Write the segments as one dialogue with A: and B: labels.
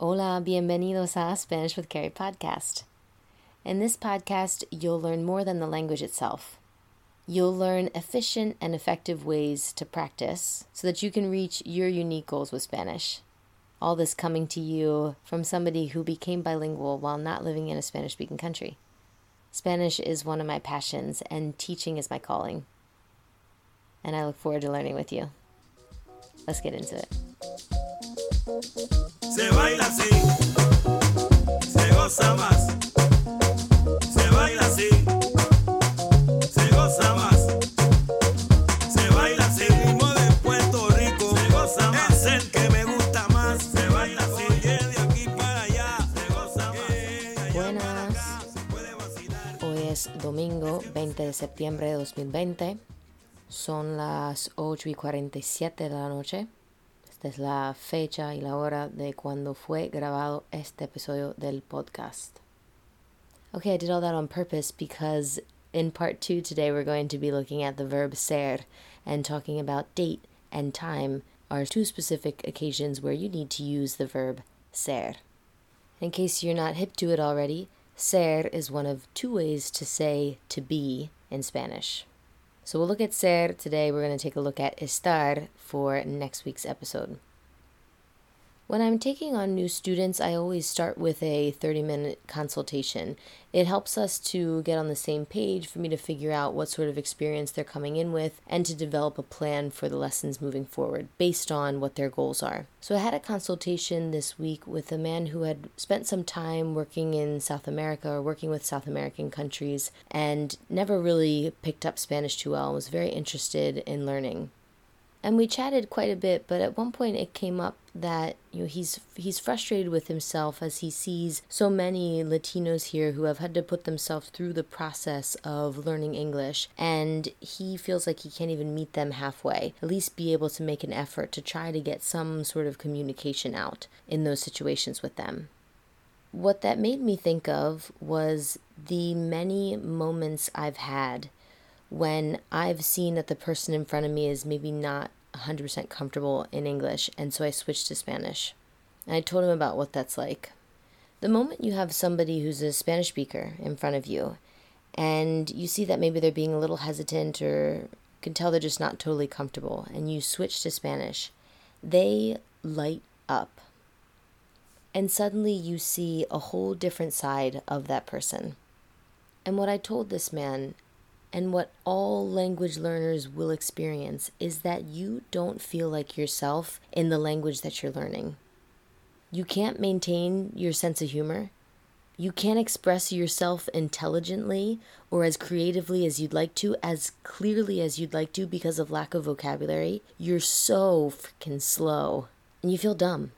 A: Hola, bienvenidos a Spanish with Kerry podcast. In this podcast, you'll learn more than the language itself. You'll learn efficient and effective ways to practice so that you can reach your unique goals with Spanish. All this coming to you from somebody who became bilingual while not living in a Spanish speaking country. Spanish is one of my passions, and teaching is my calling. And I look forward to learning with you. Let's get into it. Se baila así, se goza más. Se baila así, se goza más. Se baila así, ritmo de Puerto Rico. Se goza más. Es el que me gusta más. Se baila así, oye, de aquí para allá. Se goza más. Buenas. Hoy es domingo 20 de septiembre de 2020. Son las 8 y 47 de la noche. Esta es la fecha y la hora de cuando fue grabado este episodio del podcast. Okay, I did all that on purpose because in part two today we're going to be looking at the verb ser and talking about date and time are two specific occasions where you need to use the verb ser. In case you're not hip to it already, ser is one of two ways to say to be in Spanish. So we'll look at ser today. We're going to take a look at estar for next week's episode. When I'm taking on new students, I always start with a 30 minute consultation. It helps us to get on the same page for me to figure out what sort of experience they're coming in with and to develop a plan for the lessons moving forward based on what their goals are. So, I had a consultation this week with a man who had spent some time working in South America or working with South American countries and never really picked up Spanish too well and was very interested in learning and we chatted quite a bit but at one point it came up that you know he's he's frustrated with himself as he sees so many Latinos here who have had to put themselves through the process of learning English and he feels like he can't even meet them halfway at least be able to make an effort to try to get some sort of communication out in those situations with them. What that made me think of was the many moments I've had when I've seen that the person in front of me is maybe not 100% comfortable in English, and so I switched to Spanish. And I told him about what that's like. The moment you have somebody who's a Spanish speaker in front of you, and you see that maybe they're being a little hesitant or can tell they're just not totally comfortable, and you switch to Spanish, they light up. And suddenly you see a whole different side of that person. And what I told this man and what all language learners will experience is that you don't feel like yourself in the language that you're learning. You can't maintain your sense of humor. You can't express yourself intelligently or as creatively as you'd like to, as clearly as you'd like to because of lack of vocabulary. You're so freaking slow and you feel dumb.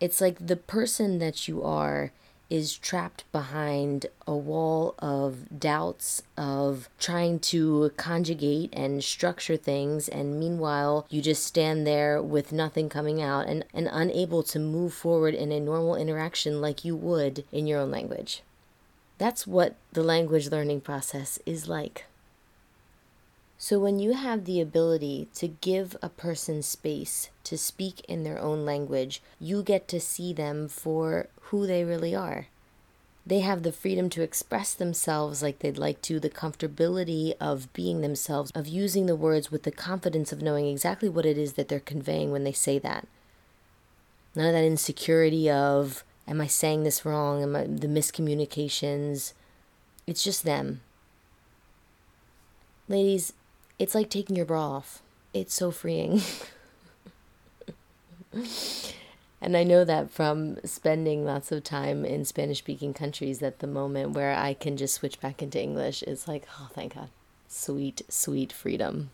A: It's like the person that you are is trapped behind a wall of doubts, of trying to conjugate and structure things, and meanwhile, you just stand there with nothing coming out and, and unable to move forward in a normal interaction like you would in your own language. That's what the language learning process is like. So, when you have the ability to give a person space to speak in their own language, you get to see them for who they really are. They have the freedom to express themselves like they'd like to, the comfortability of being themselves, of using the words with the confidence of knowing exactly what it is that they're conveying when they say that. None of that insecurity of, am I saying this wrong? Am I, the miscommunications? It's just them. Ladies, it's like taking your bra off. It's so freeing. and I know that from spending lots of time in Spanish speaking countries that the moment where I can just switch back into English is like, oh, thank God. Sweet, sweet freedom.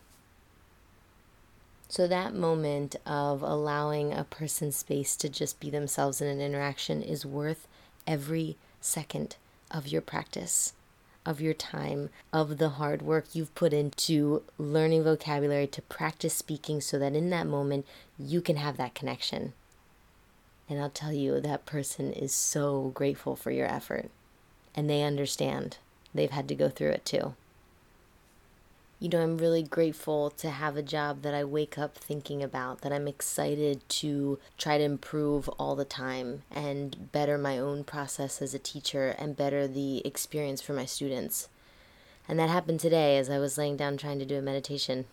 A: So, that moment of allowing a person space to just be themselves in an interaction is worth every second of your practice of your time, of the hard work you've put into learning vocabulary to practice speaking so that in that moment you can have that connection. And I'll tell you, that person is so grateful for your effort. And they understand. They've had to go through it too. You know, I'm really grateful to have a job that I wake up thinking about, that I'm excited to try to improve all the time and better my own process as a teacher and better the experience for my students. And that happened today as I was laying down trying to do a meditation.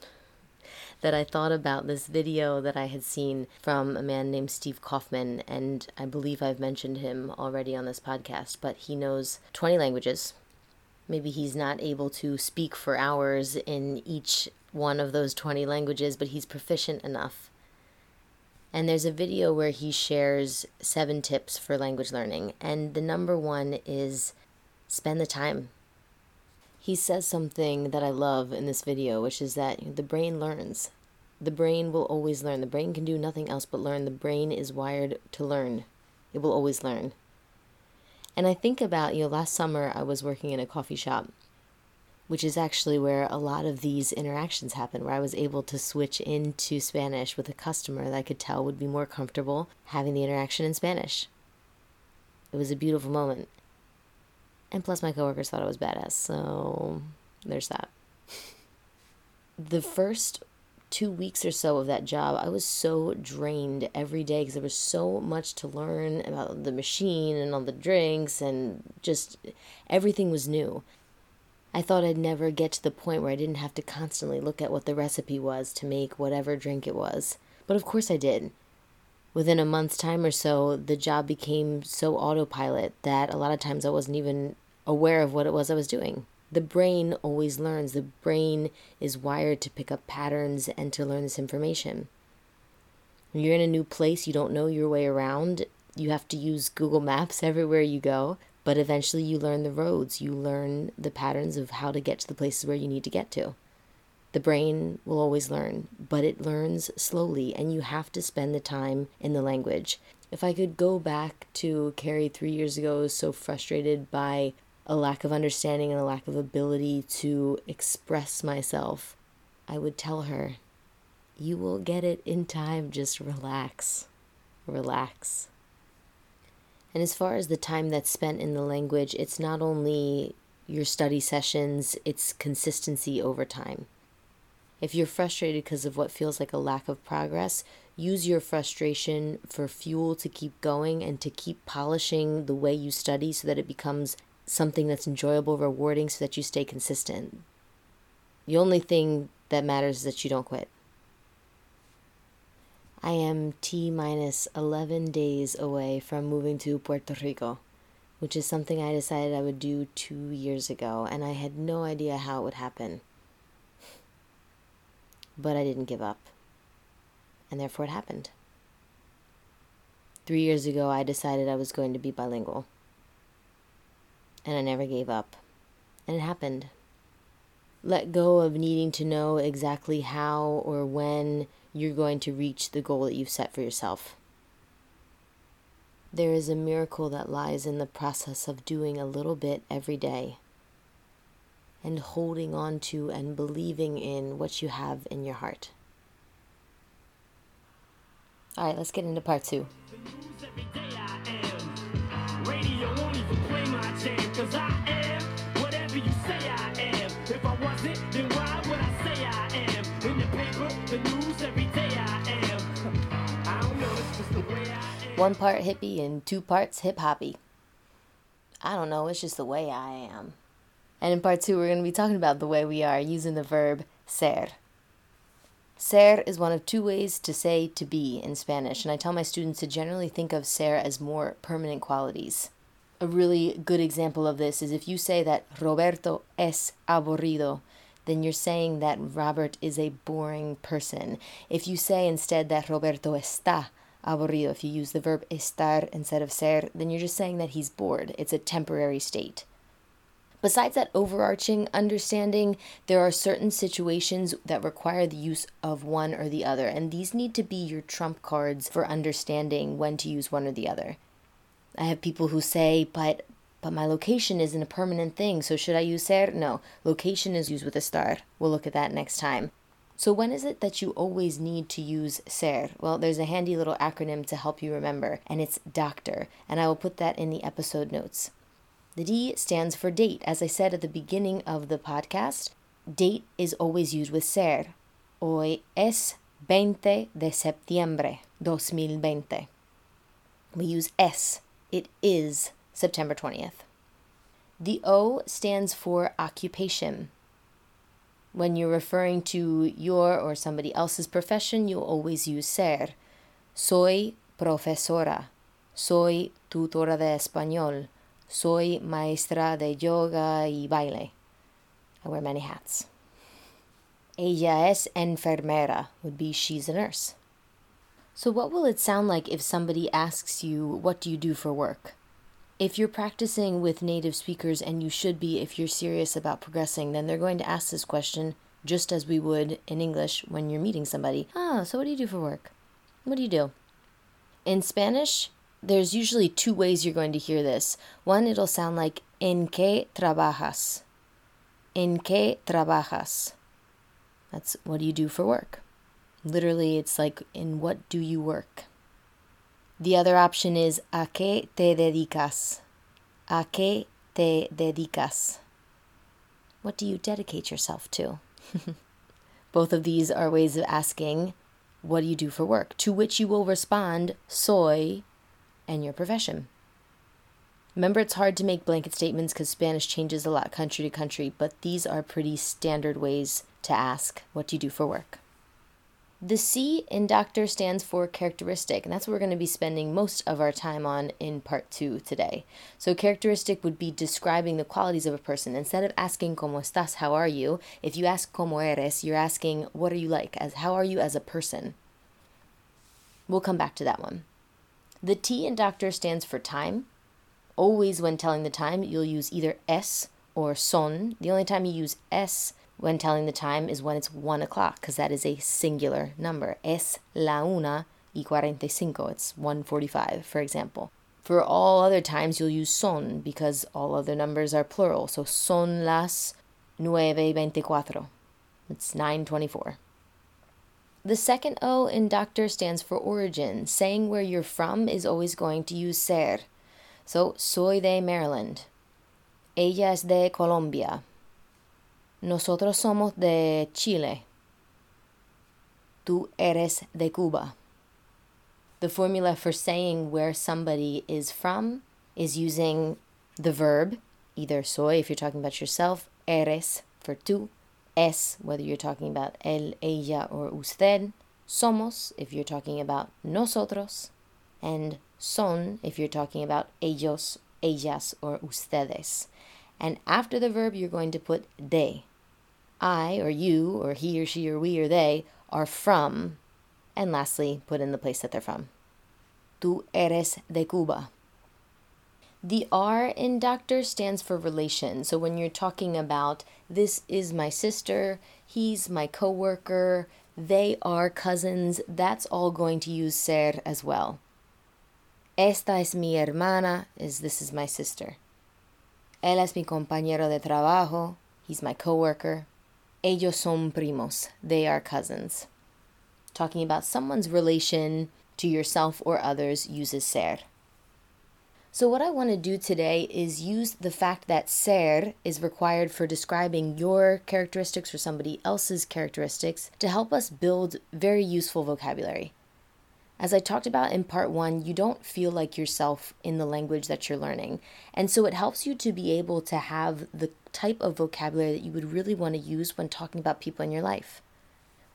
A: That I thought about this video that I had seen from a man named Steve Kaufmann, and I believe I've mentioned him already on this podcast, but he knows 20 languages maybe he's not able to speak for hours in each one of those 20 languages, but he's proficient enough. And there's a video where he shares seven tips for language learning, and the number one is spend the time. He says something that I love in this video, which is that the brain learns. The brain will always learn. The brain can do nothing else but learn. The brain is wired to learn, it will always learn. And I think about, you know, last summer I was working in a coffee shop, which is actually where a lot of these interactions happen, where I was able to switch into Spanish with a customer that I could tell would be more comfortable having the interaction in Spanish. It was a beautiful moment. And plus, my coworkers thought I was badass, so there's that. the first two weeks or so of that job, I was so drained every day because there was so much to learn about the machine and all the drinks, and just everything was new. I thought I'd never get to the point where I didn't have to constantly look at what the recipe was to make whatever drink it was. But of course I did. Within a month's time or so, the job became so autopilot that a lot of times I wasn't even aware of what it was I was doing the brain always learns. The brain is wired to pick up patterns and to learn this information. When you're in a new place, you don't know your way around, you have to use Google Maps everywhere you go, but eventually you learn the roads, you learn the patterns of how to get to the places where you need to get to. The brain will always learn, but it learns slowly, and you have to spend the time in the language. If I could go back to Kerry three years ago, so frustrated by a lack of understanding and a lack of ability to express myself, I would tell her, You will get it in time, just relax. Relax. And as far as the time that's spent in the language, it's not only your study sessions, it's consistency over time. If you're frustrated because of what feels like a lack of progress, use your frustration for fuel to keep going and to keep polishing the way you study so that it becomes something that's enjoyable, rewarding, so that you stay consistent. The only thing that matters is that you don't quit. I am T minus 11 days away from moving to Puerto Rico, which is something I decided I would do two years ago, and I had no idea how it would happen. But I didn't give up, and therefore it happened. Three years ago, I decided I was going to be bilingual and I never gave up. And it happened. Let go of needing to know exactly how or when you're going to reach the goal that you've set for yourself. There is a miracle that lies in the process of doing a little bit every day and holding on to and believing in what you have in your heart. All right, let's get into part two. Cause I am whatever you say I am. If I wasn't, then why would I say I am? In the paper, the news, every day I am. I don't know, it's just the way I am. One part hippie and two parts hip hoppy. I don't know, it's just the way I am. And in part two, we're going to be talking about the way we are using the verb ser. Ser is one of two ways to say to be in Spanish, and I tell my students to generally think of ser as more permanent qualities a really good example of this is if you say that Roberto es aburrido, then you're saying that Robert is a boring person. If you say instead that Roberto está aburrido, if you use the verb estar instead of ser, then you're just saying that he's bored. It's a temporary state. Besides that overarching understanding, there are certain situations that require the use of one or the other, and these need to be your trump cards for understanding when to use one or the other. I have people who say, but but my location isn't a permanent thing, so should I use ser? No, location is used with estar. We'll look at that next time. So when is it that you always need to use ser? Well, there's a handy little acronym to help you remember, and it's doctor, and I will put that in the episode notes. The D stands for date. As I said at the beginning of the podcast, Date is always used with ser. Hoy es 20 de septiembre 2020. We use es. It is September 20th. The O stands for occupation. When you're referring to your or somebody else's profession, you'll always use ser. Soy profesora. Soy tutora de español. Soy maestra de yoga y baile. I wear many hats. Ella es enfermera would be she's a nurse. So, what will it sound like if somebody asks you, What do you do for work? If you're practicing with native speakers, and you should be if you're serious about progressing, then they're going to ask this question just as we would in English when you're meeting somebody. Ah, so what do you do for work? What do you do? In Spanish, there's usually two ways you're going to hear this. One, it'll sound like En qué trabajas? En qué trabajas? That's what do you do for work? Literally, it's like, in what do you work? The other option is a qué te dedicas? A qué te dedicas? What do you dedicate yourself to? Both of these are ways of asking, what do you do for work? To which you will respond, soy, and your profession. Remember, it's hard to make blanket statements because Spanish changes a lot country to country, but these are pretty standard ways to ask, What do you do for work? The C in doctor stands for characteristic, and that's what we're going to be spending most of our time on in part two today. So, characteristic would be describing the qualities of a person. Instead of asking como estás, how are you, if you ask como eres, you're asking what are you like, as how are you as a person. We'll come back to that one. The T in doctor stands for time, always when telling the time, you'll use either es or son. The only time you use es when telling the time is when it's one o'clock, because that is a singular number. Es la una y cuarenta y cinco. It's 145, for example. For all other times, you'll use son because all other numbers are plural. So son las nueve veinticuatro. It's 924. The second O in doctor stands for origin. Saying where you're from is always going to use ser. So, soy de Maryland. Ella es de Colombia. Nosotros somos de Chile. Tú eres de Cuba. The formula for saying where somebody is from is using the verb, either soy if you're talking about yourself, eres for tú, es whether you're talking about él, ella, or usted, somos if you're talking about nosotros, and son if you're talking about ellos, ellas, or ustedes. And after the verb, you're going to put de. I, or you, or he, or she, or we, or they are from. And lastly, put in the place that they're from. Tú eres de Cuba. The R in doctor stands for relation. So when you're talking about this is my sister, he's my coworker, they are cousins, that's all going to use ser as well. Esta es mi hermana, is this is my sister. Él es mi compañero de trabajo, he's my coworker. Ellos son primos, they are cousins. Talking about someone's relation to yourself or others uses ser. So, what I want to do today is use the fact that ser is required for describing your characteristics or somebody else's characteristics to help us build very useful vocabulary. As I talked about in part one, you don't feel like yourself in the language that you're learning. And so it helps you to be able to have the type of vocabulary that you would really want to use when talking about people in your life.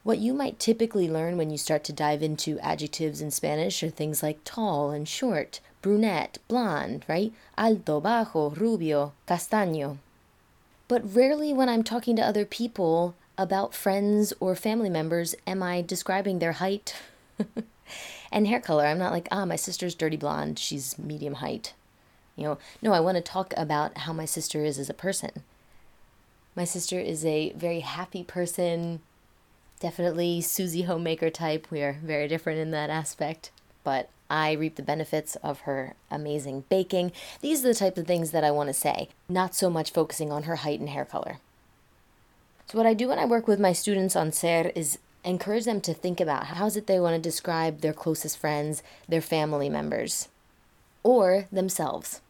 A: What you might typically learn when you start to dive into adjectives in Spanish are things like tall and short, brunette, blonde, right? Alto, bajo, rubio, castaño. But rarely when I'm talking to other people about friends or family members am I describing their height. and hair color. I'm not like, ah, my sister's dirty blonde. She's medium height. You know, no, I want to talk about how my sister is as a person. My sister is a very happy person, definitely Susie homemaker type. We are very different in that aspect, but I reap the benefits of her amazing baking. These are the type of things that I want to say, not so much focusing on her height and hair color. So, what I do when I work with my students on SER is encourage them to think about how is it they want to describe their closest friends, their family members, or themselves.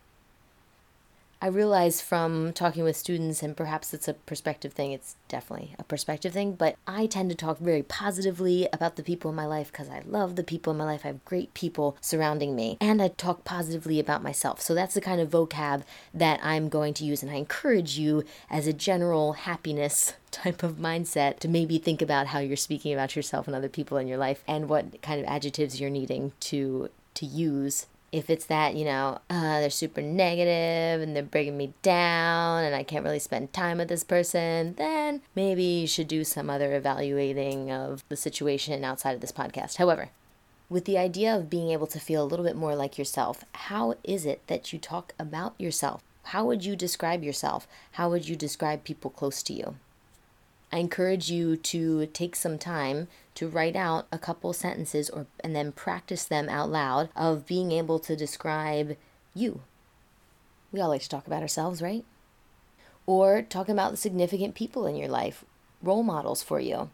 A: I realize from talking with students, and perhaps it's a perspective thing, it's definitely a perspective thing, but I tend to talk very positively about the people in my life because I love the people in my life. I have great people surrounding me, and I talk positively about myself. So that's the kind of vocab that I'm going to use, and I encourage you as a general happiness type of mindset to maybe think about how you're speaking about yourself and other people in your life and what kind of adjectives you're needing to to use if it's that, you know, uh, they're super negative and they're bringing me down and I can't really spend time with this person, then maybe you should do some other evaluating of the situation outside of this podcast. However, with the idea of being able to feel a little bit more like yourself, how is it that you talk about yourself? How would you describe yourself? How would you describe people close to you? I encourage you to take some time to write out a couple sentences or and then practice them out loud of being able to describe you. We all like to talk about ourselves, right? Or talking about the significant people in your life, role models for you.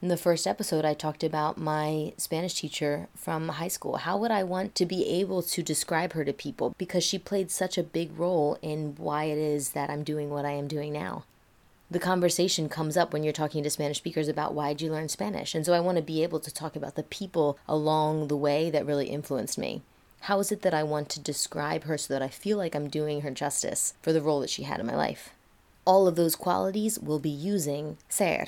A: In the first episode, I talked about my Spanish teacher from high school. How would I want to be able to describe her to people? Because she played such a big role in why it is that I'm doing what I am doing now the conversation comes up when you're talking to Spanish speakers about why did you learn Spanish? And so I want to be able to talk about the people along the way that really influenced me. How is it that I want to describe her so that I feel like I'm doing her justice for the role that she had in my life? All of those qualities will be using ser.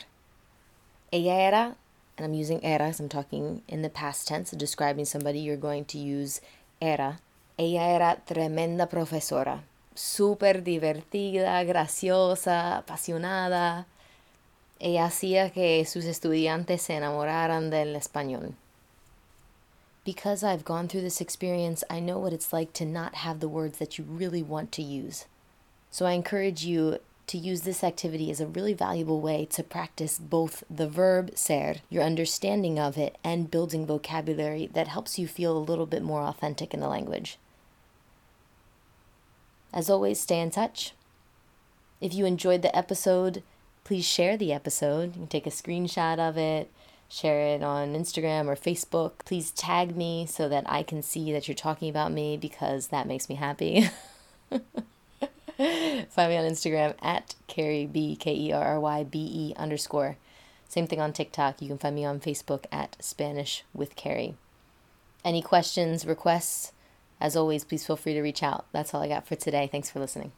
A: Ella era, and I'm using era as I'm talking in the past tense, describing somebody, you're going to use era. Ella era tremenda profesora súper divertida, graciosa, apasionada. Ella hacía que sus estudiantes se enamoraran del español. Because I've gone through this experience, I know what it's like to not have the words that you really want to use. So I encourage you to use this activity as a really valuable way to practice both the verb ser, your understanding of it, and building vocabulary that helps you feel a little bit more authentic in the language. As always, stay in touch. If you enjoyed the episode, please share the episode. You can take a screenshot of it, share it on Instagram or Facebook. Please tag me so that I can see that you're talking about me because that makes me happy. Find me on Instagram at Kerry B K E R R Y B E underscore. Same thing on TikTok. You can find me on Facebook at Spanish with Kerry. Any questions, requests? As always, please feel free to reach out. That's all I got for today. Thanks for listening.